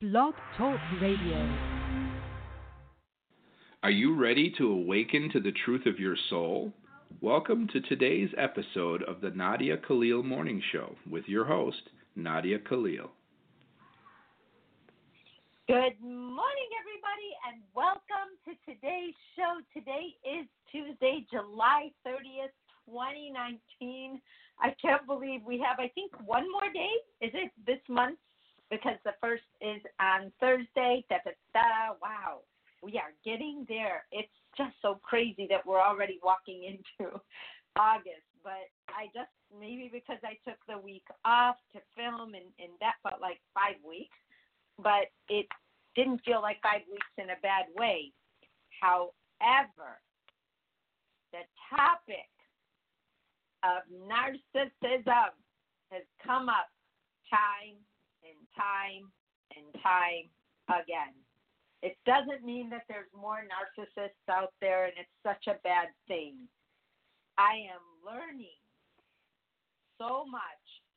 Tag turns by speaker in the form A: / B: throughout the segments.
A: Blog Talk Radio.
B: Are you ready to awaken to the truth of your soul? Welcome to today's episode of the Nadia Khalil Morning Show with your host, Nadia Khalil.
C: Good morning, everybody, and welcome to today's show. Today is Tuesday, July 30th, 2019. I can't believe we have, I think, one more day. Is it this month? Because the first is on Thursday. Da, da, da. Wow. We are getting there. It's just so crazy that we're already walking into August. But I just, maybe because I took the week off to film, and, and that felt like five weeks. But it didn't feel like five weeks in a bad way. However, the topic of narcissism has come up time time and time again. It doesn't mean that there's more narcissists out there and it's such a bad thing. I am learning so much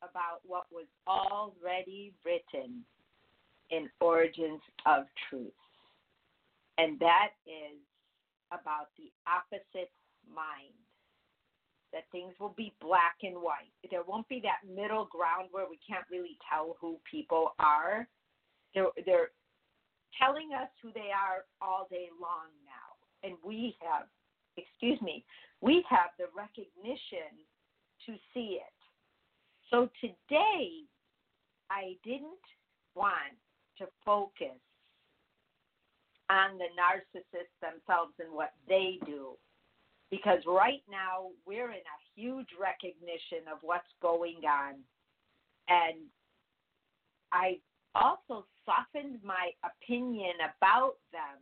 C: about what was already written in Origins of Truth. And that is about the opposite mind that things will be black and white. There won't be that middle ground where we can't really tell who people are. They're, they're telling us who they are all day long now. And we have, excuse me, we have the recognition to see it. So today, I didn't want to focus on the narcissists themselves and what they do because right now we're in a huge recognition of what's going on. And I also softened my opinion about them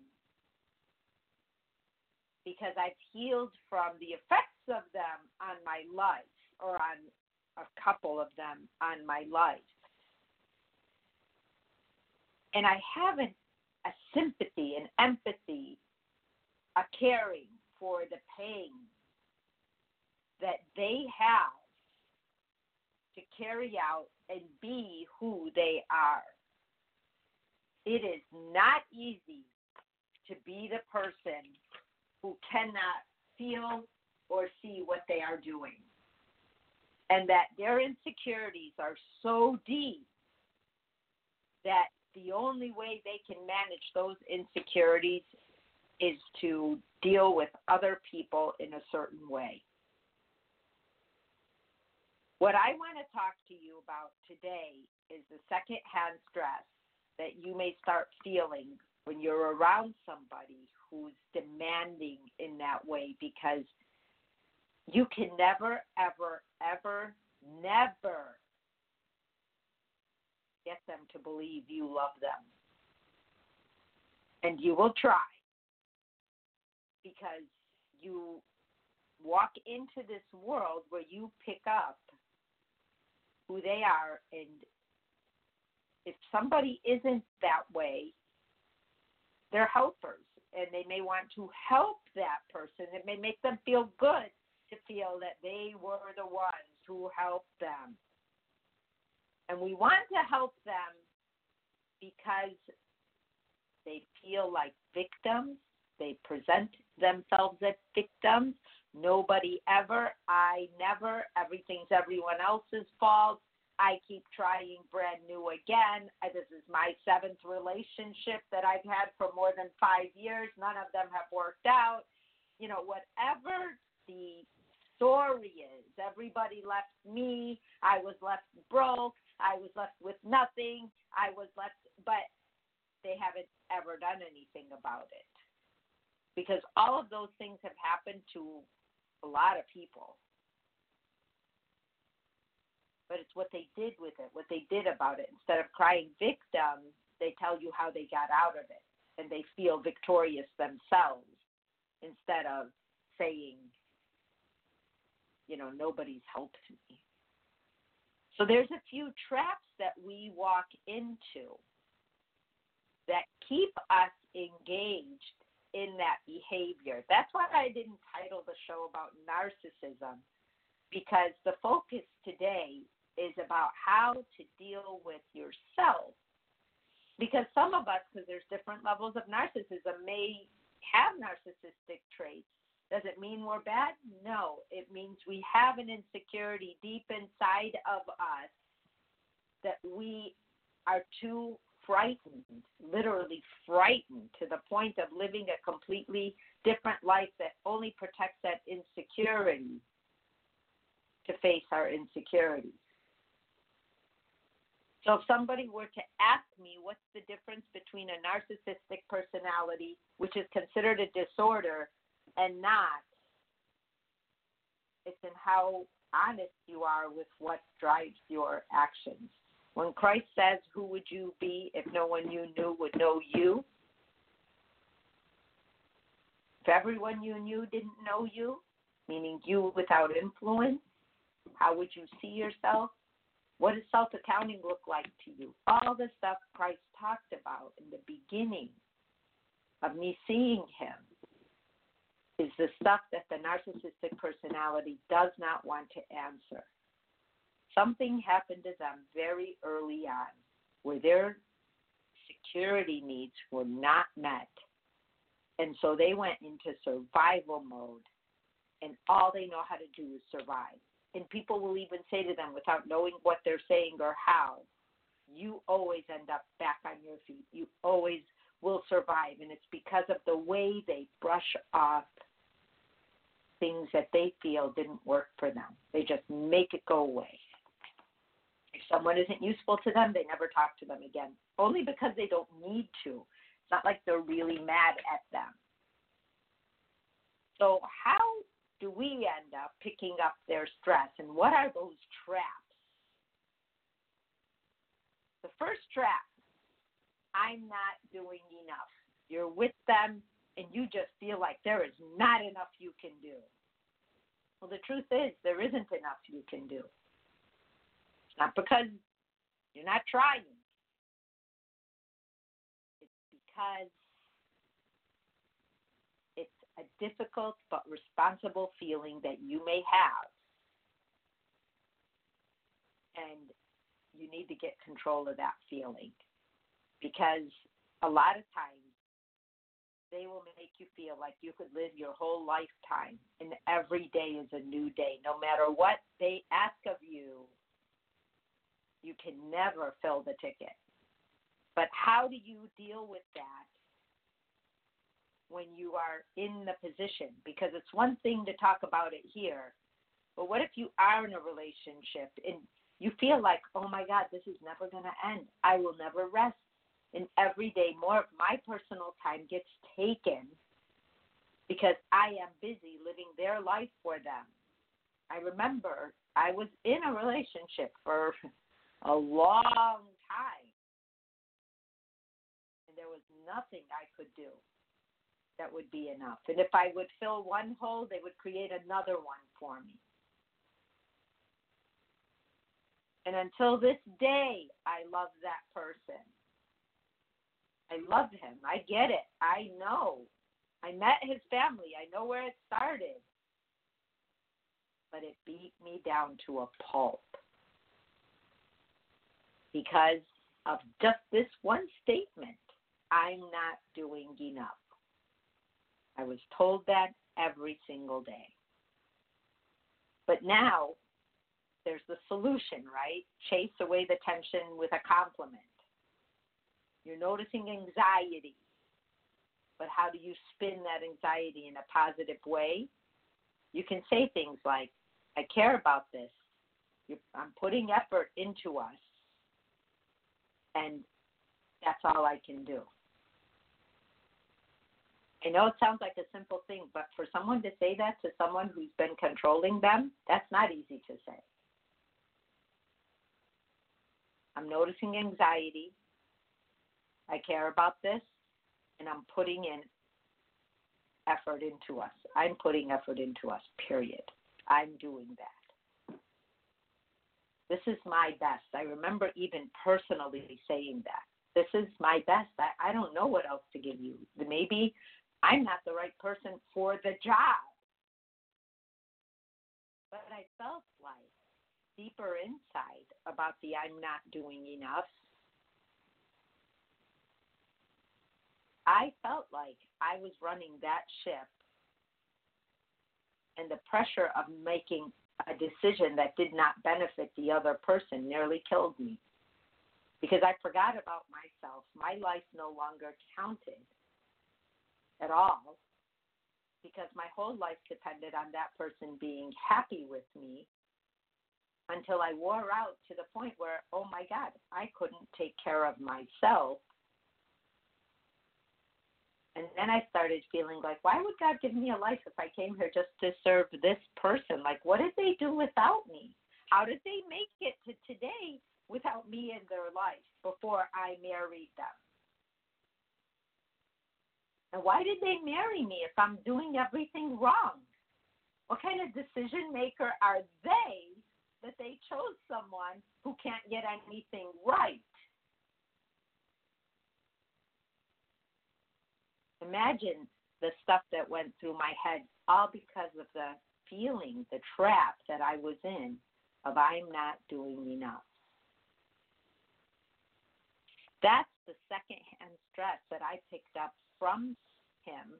C: because I've healed from the effects of them on my life or on a couple of them on my life. And I have an, a sympathy, an empathy, a caring for the pain that they have to carry out and be who they are. It is not easy to be the person who cannot feel or see what they are doing. And that their insecurities are so deep that the only way they can manage those insecurities is to deal with other people in a certain way. What I want to talk to you about today is the secondhand stress that you may start feeling when you're around somebody who's demanding in that way because you can never, ever, ever, never get them to believe you love them. And you will try because you walk into this world where you pick up who they are and if somebody isn't that way they're helpers and they may want to help that person. It may make them feel good to feel that they were the ones who helped them. And we want to help them because they feel like victims they present themselves as victims. Nobody ever, I never, everything's everyone else's fault. I keep trying brand new again. This is my seventh relationship that I've had for more than five years. None of them have worked out. You know, whatever the story is, everybody left me. I was left broke. I was left with nothing. I was left, but they haven't ever done anything about it because all of those things have happened to a lot of people. But it's what they did with it, what they did about it. Instead of crying victim, they tell you how they got out of it and they feel victorious themselves instead of saying, you know, nobody's helped me. So there's a few traps that we walk into that keep us engaged in that behavior. That's why I didn't title the show about narcissism, because the focus today is about how to deal with yourself Because some of us, because there's different levels of narcissism, may have narcissistic traits. Does it mean we're bad? No. It means we have an insecurity deep inside of us that we are too frightened, literally frightened, to the point of living a completely different life that only protects that insecurity to face our insecurities. So if somebody were to ask me what's the difference between a narcissistic personality, which is considered a disorder, and not, it's in how honest you are with what drives your actions. When Christ says, Who would you be if no one you knew would know you? If everyone you knew didn't know you, meaning you without influence, how would you see yourself? What does self accounting look like to you? All the stuff Christ talked about in the beginning of me seeing him is the stuff that the narcissistic personality does not want to answer. Something happened to them very early on where their security needs were not met. And so they went into survival mode, and all they know how to do is survive and people will even say to them without knowing what they're saying or how, you always end up back on your feet. You always will survive. And it's because of the way they brush off things that they feel didn't work for them. They just make it go away. Someone isn't useful to them, they never talk to them again, only because they don't need to. It's not like they're really mad at them. So, how do we end up picking up their stress? And what are those traps? The first trap I'm not doing enough. You're with them and you just feel like there is not enough you can do. Well, the truth is, there isn't enough you can do. Not because you're not trying, it's because it's a difficult but responsible feeling that you may have. And you need to get control of that feeling because a lot of times they will make you feel like you could live your whole lifetime and every day is a new day. No matter what they ask of you, you can never fill the ticket. But how do you deal with that when you are in the position? Because it's one thing to talk about it here but what if you are in a relationship and you feel like oh my god this is never going to end. I will never rest. And every day more of my personal time gets taken because i am busy living their life for them. I remember i was in a relationship for a long time and there was nothing i could do that would be enough. And if I would fill one hole, they would create another one for me. And until this day, I love that person. I love him. I get it. I know. I met his family. I know where it started. But it beat me down to a pulp because of just this one statement I'm not doing enough. I was told that every single day. But now there's the solution, right? Chase away the tension with a compliment. You're noticing anxiety, but how do you spin that anxiety in a positive way? You can say things like, I care about this. I'm putting effort into us, and that's all I can do. I know it sounds like a simple thing, but for someone to say that to someone who's been controlling them, that's not easy to say. I'm noticing anxiety. I care about this, and I'm putting in effort into us. I'm putting effort into us, period. I'm doing that. This is my best. I remember even personally saying that. This is my best. I, I don't know what else to give you. Maybe I'm not the right person for the job. But I felt like deeper inside about the I'm not doing enough. I felt like I was running that ship, and the pressure of making a decision that did not benefit the other person nearly killed me because I forgot about myself. My life no longer counted at all because my whole life depended on that person being happy with me until I wore out to the point where, oh my God, I couldn't take care of myself. And then I started feeling like, why would God give me a life if I came here just to serve this person? Like, what did they do without me? How did they make it to today without me in their life before I married them? And why did they marry me if I'm doing everything wrong? What kind of decision maker are they that they chose someone who can't get anything right? Imagine the stuff that went through my head all because of the feeling, the trap that I was in of I'm not doing enough. That's the secondhand stress that I picked up from him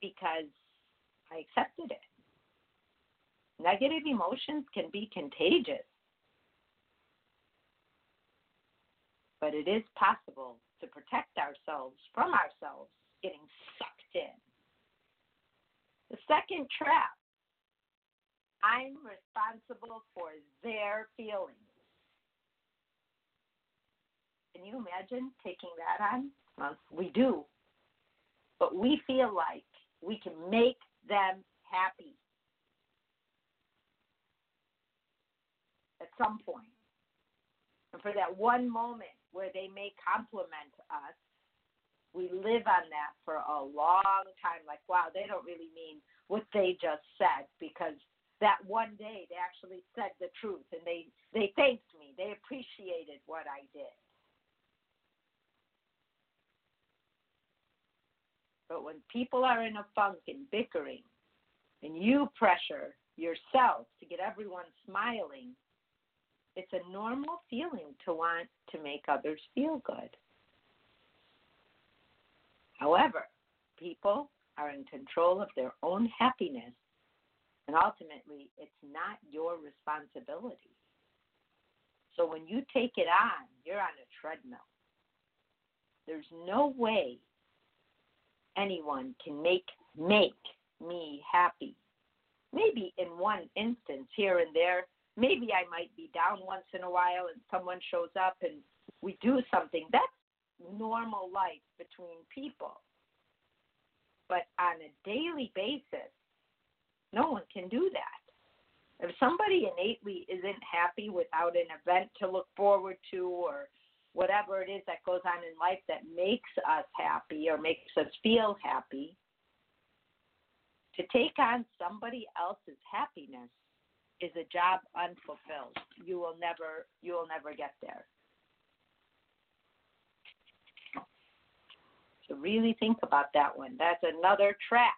C: because I accepted it. Negative emotions can be contagious, but it is possible to protect ourselves from ourselves getting sucked in. The second trap I'm responsible for their feelings. Can you imagine taking that on? Well, we do but we feel like we can make them happy at some point. And for that one moment where they may compliment us, we live on that for a long time. Like, wow, they don't really mean what they just said because that one day they actually said the truth and they they thanked me. They appreciated what I did. But when people are in a funk and bickering, and you pressure yourself to get everyone smiling, it's a normal feeling to want to make others feel good. However, people are in control of their own happiness, and ultimately, it's not your responsibility. So when you take it on, you're on a treadmill. There's no way anyone can make make me happy. Maybe in one instance here and there, maybe I might be down once in a while and someone shows up and we do something. That's normal life between people. But on a daily basis, no one can do that. If somebody innately isn't happy without an event to look forward to or whatever it is that goes on in life that makes us happy or makes us feel happy, to take on somebody else's happiness is a job unfulfilled. You will never you will never get there. So really think about that one. That's another trap.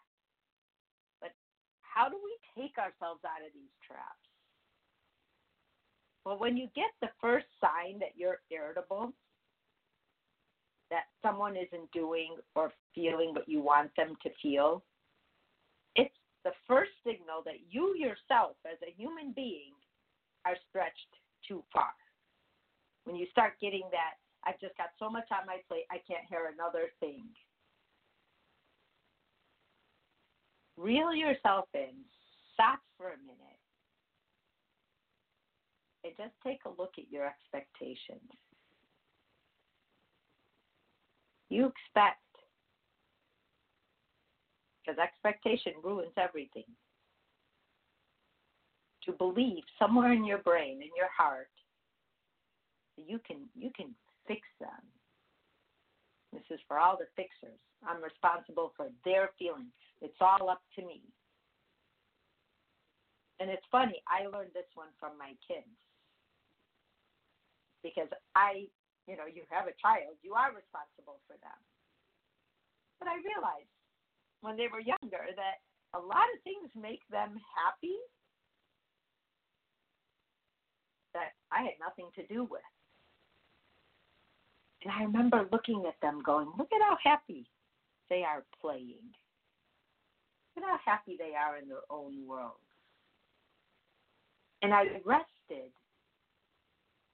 C: But how do we take ourselves out of these traps? Well, when you get the first sign that you're irritable, that someone isn't doing or feeling what you want them to feel, it's the first signal that you yourself, as a human being, are stretched too far. When you start getting that, I've just got so much on my plate, I can't hear another thing. Reel yourself in, stop for a minute and just take a look at your expectations. You expect, because expectation ruins everything. To believe somewhere in your brain, in your heart, you can you can fix them. This is for all the fixers. I'm responsible for their feelings. It's all up to me. And it's funny, I learned this one from my kids because I, you know, you have a child, you are responsible for them. But I realized when they were younger that a lot of things make them happy that I had nothing to do with. And I remember looking at them going, look at how happy they are playing. Look at how happy they are in their own world. And I rested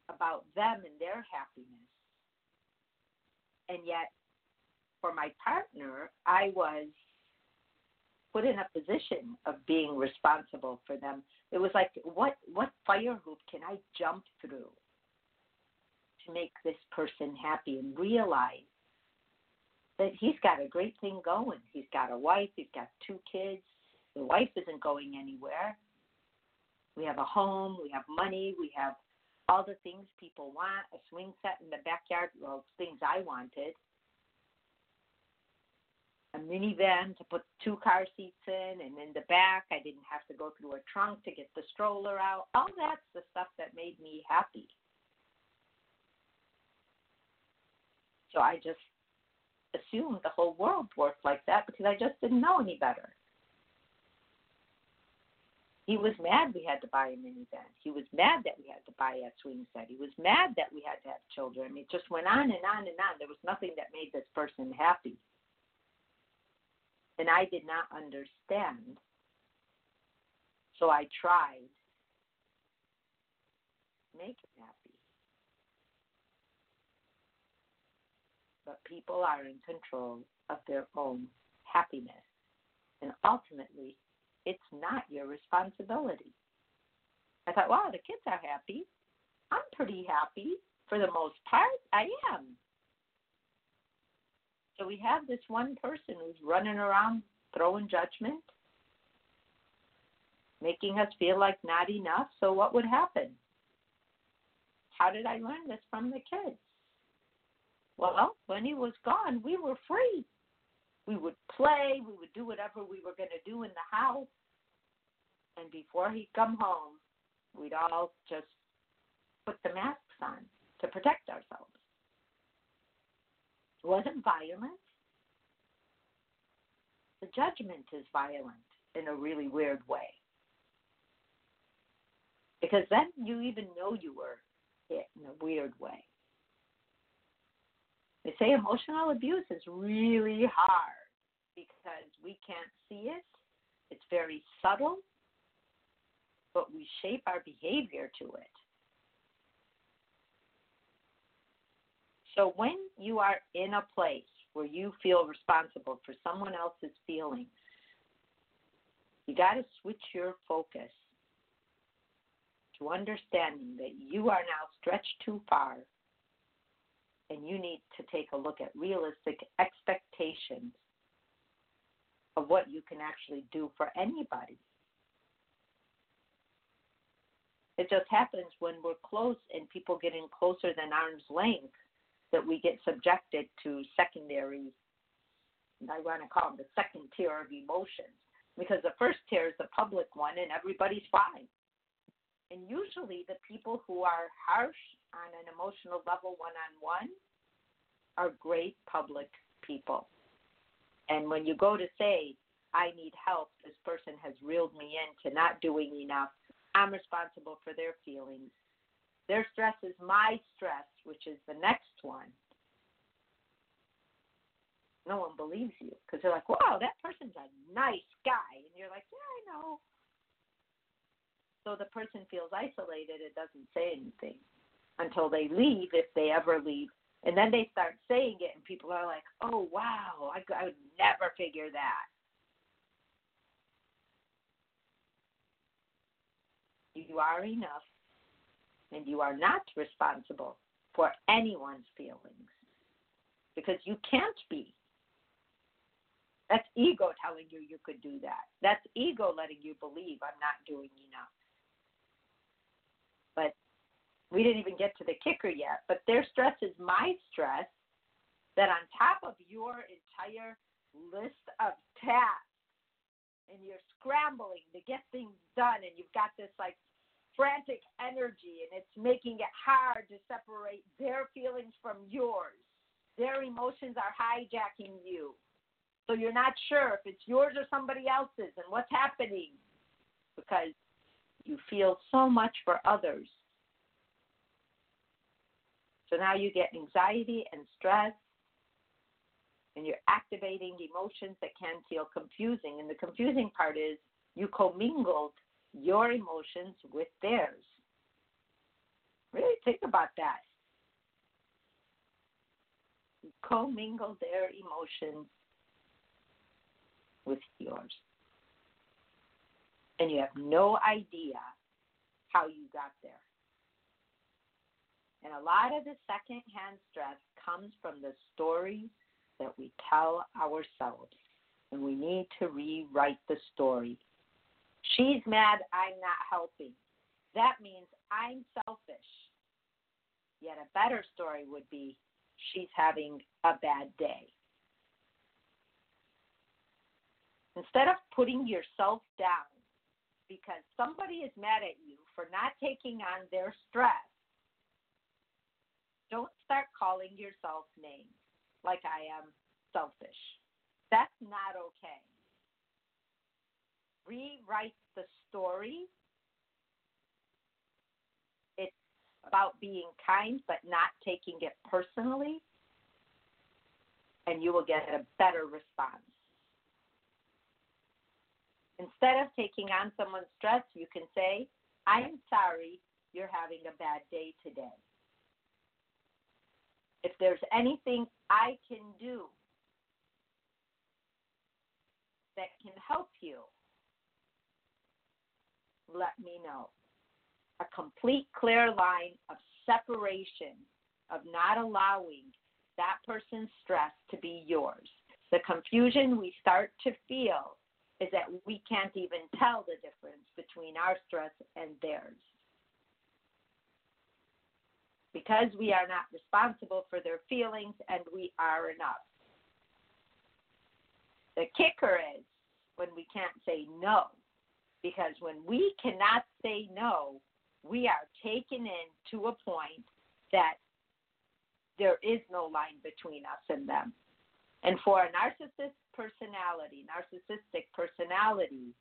C: about them and their happiness. And yet, for my partner, I was put in a position of being responsible for them. It was like, what what fire hoop can I jump through to make this person happy and realize that he's got a great thing going. He's got a wife, he's got two kids. The wife isn't going anywhere. We have a home, we have money, we have all the things people want, a swing set in the backyard, well, things I wanted. A minivan to put two car seats in, and in the back, I didn't have to go through a trunk to get the stroller out. All that's the stuff that made me happy. So I just assumed the whole world worked like that because I just didn't know any better. He was mad we had to buy a minivan. He was mad that we had to buy a swing set. He was mad that we had to have children. It just went on and on and on. There was nothing that made this person happy. And I did not understand. So I tried make him happy. But people are in control of their own happiness. And ultimately, it's not your responsibility. I thought, wow, the kids are happy. I'm pretty happy for the most part. I am. So we have this one person who's running around throwing judgment, making us feel like not enough. So what would happen? How did I learn this from the kids? Well, when he was gone, we were free we would play, we would do whatever we were going to do in the house. And before he'd come home, we'd all just put the masks on to protect ourselves. Wasn't violent. The judgment is violent in a really weird way. Because then you even know you were hit in a weird way. They say emotional abuse is really hard because we can't see it. It's very subtle, but we shape our behavior to it. So when you are in a place where you feel responsible for someone else's feelings, you got to switch your focus to understanding that you are now stretched too far and you need to take a look at realistic expectations of what you can actually do for anybody. It just happens when we're close and people get in closer than arm's length that we get subjected to secondary, I want to call them the second tier of emotions. Because the first tier is the public one and everybody's fine. And usually the people who are harsh on an emotional level one on one are great public people. And when you go to say, I need help, this person has reeled me into not doing enough, I'm responsible for their feelings. Their stress is my stress, which is the next one. No one believes you because they're like, wow, that person's a nice guy. And you're like, yeah, I know. So the person feels isolated and doesn't say anything until they leave, if they ever leave. And then they start saying it, and people are like, oh, wow, I, I would never figure that. You are enough, and you are not responsible for anyone's feelings because you can't be. That's ego telling you you could do that. That's ego letting you believe I'm not doing enough. But we didn't even get to the kicker yet, but their stress is my stress that on top of your entire list of tasks and you're scrambling to get things done and you've got this like frantic energy and it's making it hard to separate their feelings from yours. Their emotions are hijacking you. So you're not sure if it's yours or somebody else's and what's happening because you feel so much for others So now you get anxiety and stress, and you're activating emotions that can feel confusing. And the confusing part is you commingled your emotions with theirs. Really think about that. Commingle their emotions with yours. And you have no idea how you got there. And a lot of the secondhand stress comes from the stories that we tell ourselves. And we need to rewrite the story. She's mad, I'm not helping. That means I'm selfish. Yet a better story would be she's having a bad day. Instead of putting yourself down because somebody is mad at you for not taking on their stress, don't start calling yourself names like I am selfish. That's not okay. Rewrite the story. It's about being kind but not taking it personally, and you will get a better response. Instead of taking on someone's stress, you can say, I'm sorry you're having a bad day today. If there's anything I can do that can help you, let me know. A complete, clear line of separation, of not allowing that person's stress to be yours. The confusion we start to feel is that we can't even tell the difference between our stress and theirs. Because we are not responsible for their feelings and we are enough. The kicker is when we can't say no. Because when we cannot say no, we are taken in to a point that there is no line between us and them. And for a narcissist personality, narcissistic personality,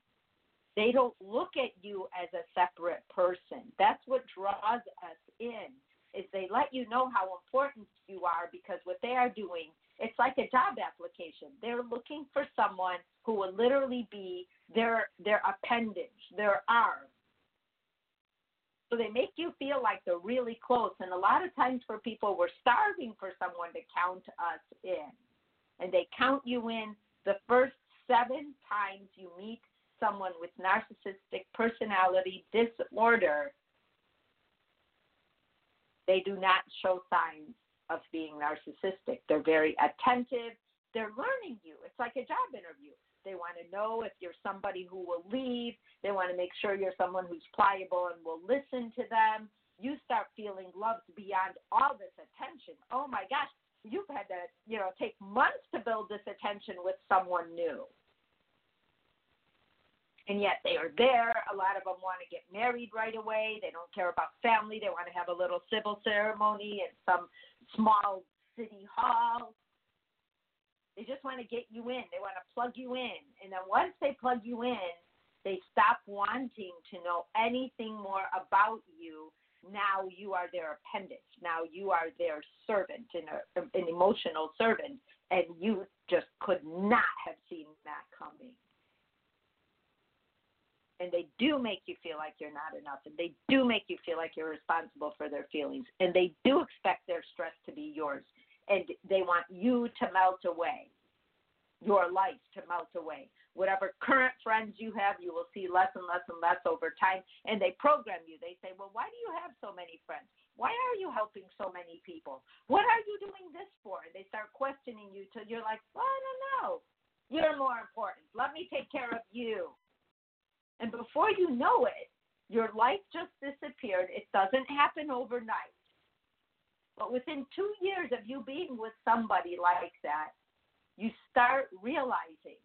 C: they don't look at you as a separate person. That's what draws us in. Is they let you know how important you are because what they are doing, it's like a job application. They're looking for someone who will literally be their their appendage, their arm. So they make you feel like they're really close. And a lot of times for people, we're starving for someone to count us in. And they count you in the first seven times you meet someone with narcissistic personality disorder, they do not show signs of being narcissistic. They're very attentive. They're learning you. It's like a job interview. They want to know if you're somebody who will leave. They want to make sure you're someone who's pliable and will listen to them. You start feeling loved beyond all this attention. Oh my gosh, you've had to, you know, take months to build this attention with someone new. And yet they are there. A lot of them want to get married right away. They don't care about family. They want to have a little civil ceremony in some small city hall. They just want to get you in. They want to plug you in. And then once they plug you in, they stop wanting to know anything more about you now you are their appendage. Now you are their servant, an, uh, an emotional servant, and you just could not have seen that coming. And they do make you feel like you're not enough, and they do make you feel like you're responsible for their feelings, and they do expect their stress to be yours, and they want you to melt away, your life to melt away whatever current friends you have, you will see less and less and less over time. And they program you. They say, well, why do you have so many friends? Why are you helping so many people? What are you doing this for? And they start questioning you till you're like, well, I don't know. You're more important. Let me take care of you. And before you know it, your life just disappeared. It doesn't happen overnight. But within two years of you being with somebody like that, you start realizing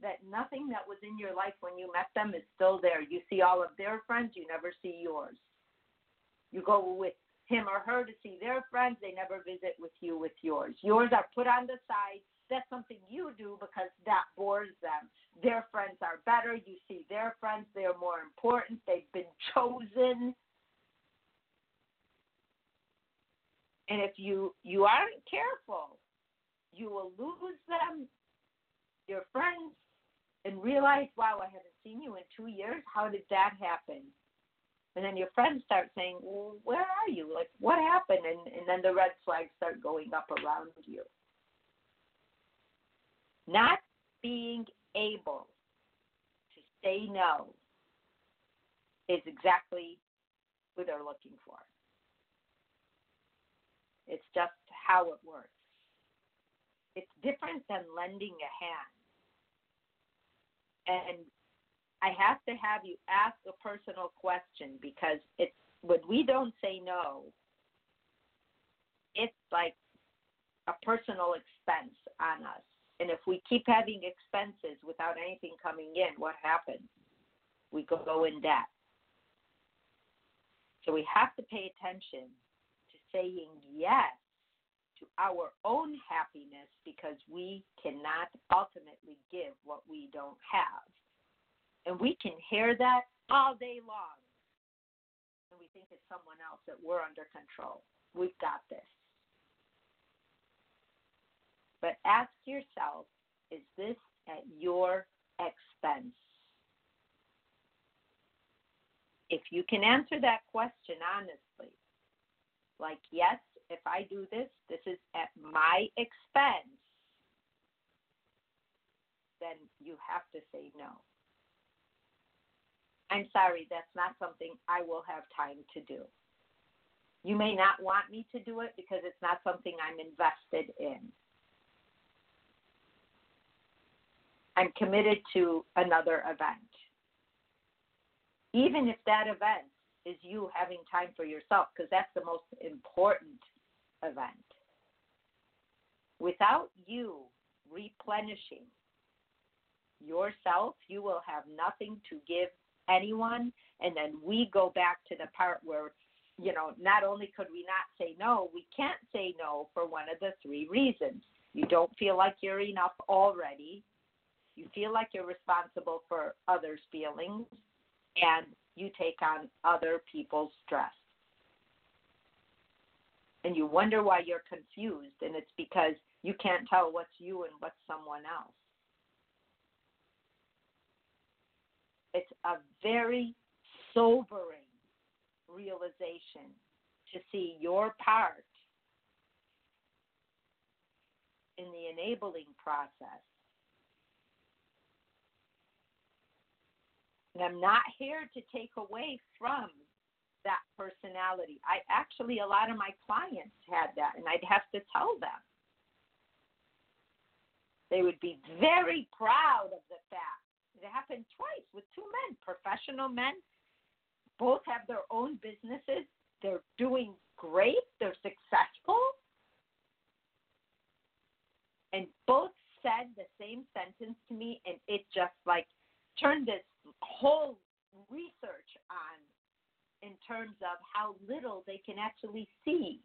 C: that nothing that was in your life when you met them is still there. You see all of their friends, you never see yours. You go with him or her to see their friends, they never visit with you with yours. Yours are put on the side. That's something you do because that bores them. Their friends are better. You see their friends, they're more important. They've been chosen. And if you you aren't careful, you will lose them, your friends, and realize, wow, I haven't seen you in two years. How did that happen? And then your friends start saying, well, where are you? Like, what happened? And, and then the red flags start going up around you. Not being able to say no is exactly what they're looking for. It's just how it works. It's different than lending a hand. And I have to have you ask a personal question because it's when we don't say no, it's like a personal expense on us. And if we keep having expenses without anything coming in, what happens? We go in debt. So we have to pay attention saying yes to our own happiness because we cannot ultimately give what we don't have. And we can hear that all day long. And we think it's someone else that we're under control. We've got this. But ask yourself is this at your expense? If you can answer that question honestly, like, yes, if I do this, this is at my expense, then you have to say no. I'm sorry, that's not something I will have time to do. You may not want me to do it because it's not something I'm invested in. I'm committed to another event. Even if that event is you having time for yourself, because that's the most important event. Without you replenishing yourself, you will have nothing to give anyone. And then we go back to the part where, you know, not only could we not say no, we can't say no for one of the three reasons. You don't feel like you're enough already. You feel like you're responsible for others' feelings, and you take on other people's stress. And you wonder why you're confused, and it's because you can't tell what's you and what's someone else. It's a very sobering realization to see your part in the enabling process. And I'm not here to take away from that personality. I actually, a lot of my clients had that, and I'd have to tell them. They would be very proud of the fact it happened twice with two men, professional men. Both have their own businesses. They're doing great. They're successful. And both said the same sentence to me, and it just like turned this whole research on in terms of how little they can actually see.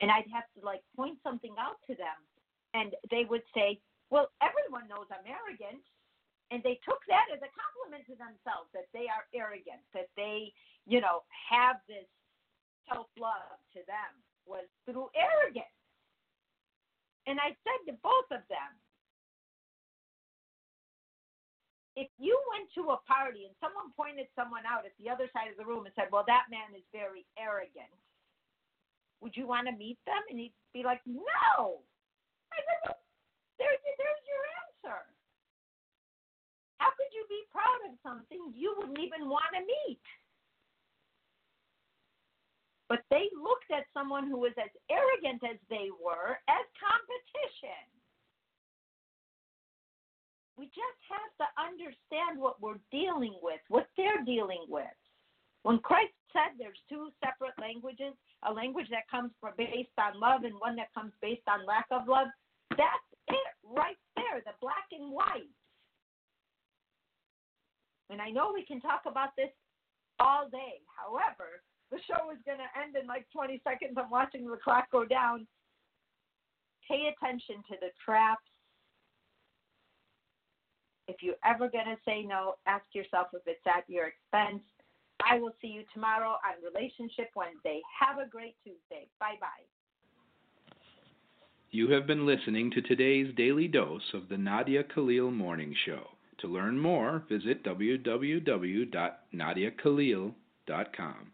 C: And I'd have to like point something out to them, and they would say, Well, everyone knows I'm arrogant and they took that as a compliment to themselves that they are arrogant, that they, you know, have this self love to them was through arrogance. And I said to both of them, if you went to a party and someone pointed someone out at the other side of the room and said, Well, that man is very arrogant, would you want to meet them? And he'd be like, No. I said, well, there's, there's your answer. How could you be proud of something you wouldn't even want to meet? But they looked at someone who was as arrogant as they were as competition. We just have to understand what we're dealing with, what they're dealing with. When Christ said there's two separate languages, a language that comes from based on love and one that comes based on lack of love, that's it right there, the black and white. And I know we can talk about this all day. However, the show is going to end in like 20 seconds. I'm watching the clock go down. Pay attention to the traps. If you're ever going to say no, ask yourself if it's at your expense. I will see you tomorrow on Relationship Wednesday. Have a great Tuesday. Bye bye.
B: You have been listening to today's daily dose of the Nadia Khalil Morning Show. To learn more, visit www.nadiakhalil.com.